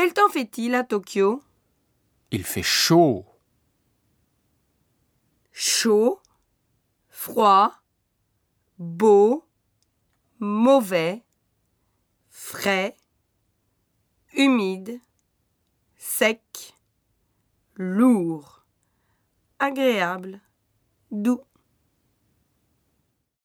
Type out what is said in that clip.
Quel temps fait-il à Tokyo? Il fait chaud. Chaud, froid, beau, mauvais, frais, humide, sec, lourd, agréable, doux.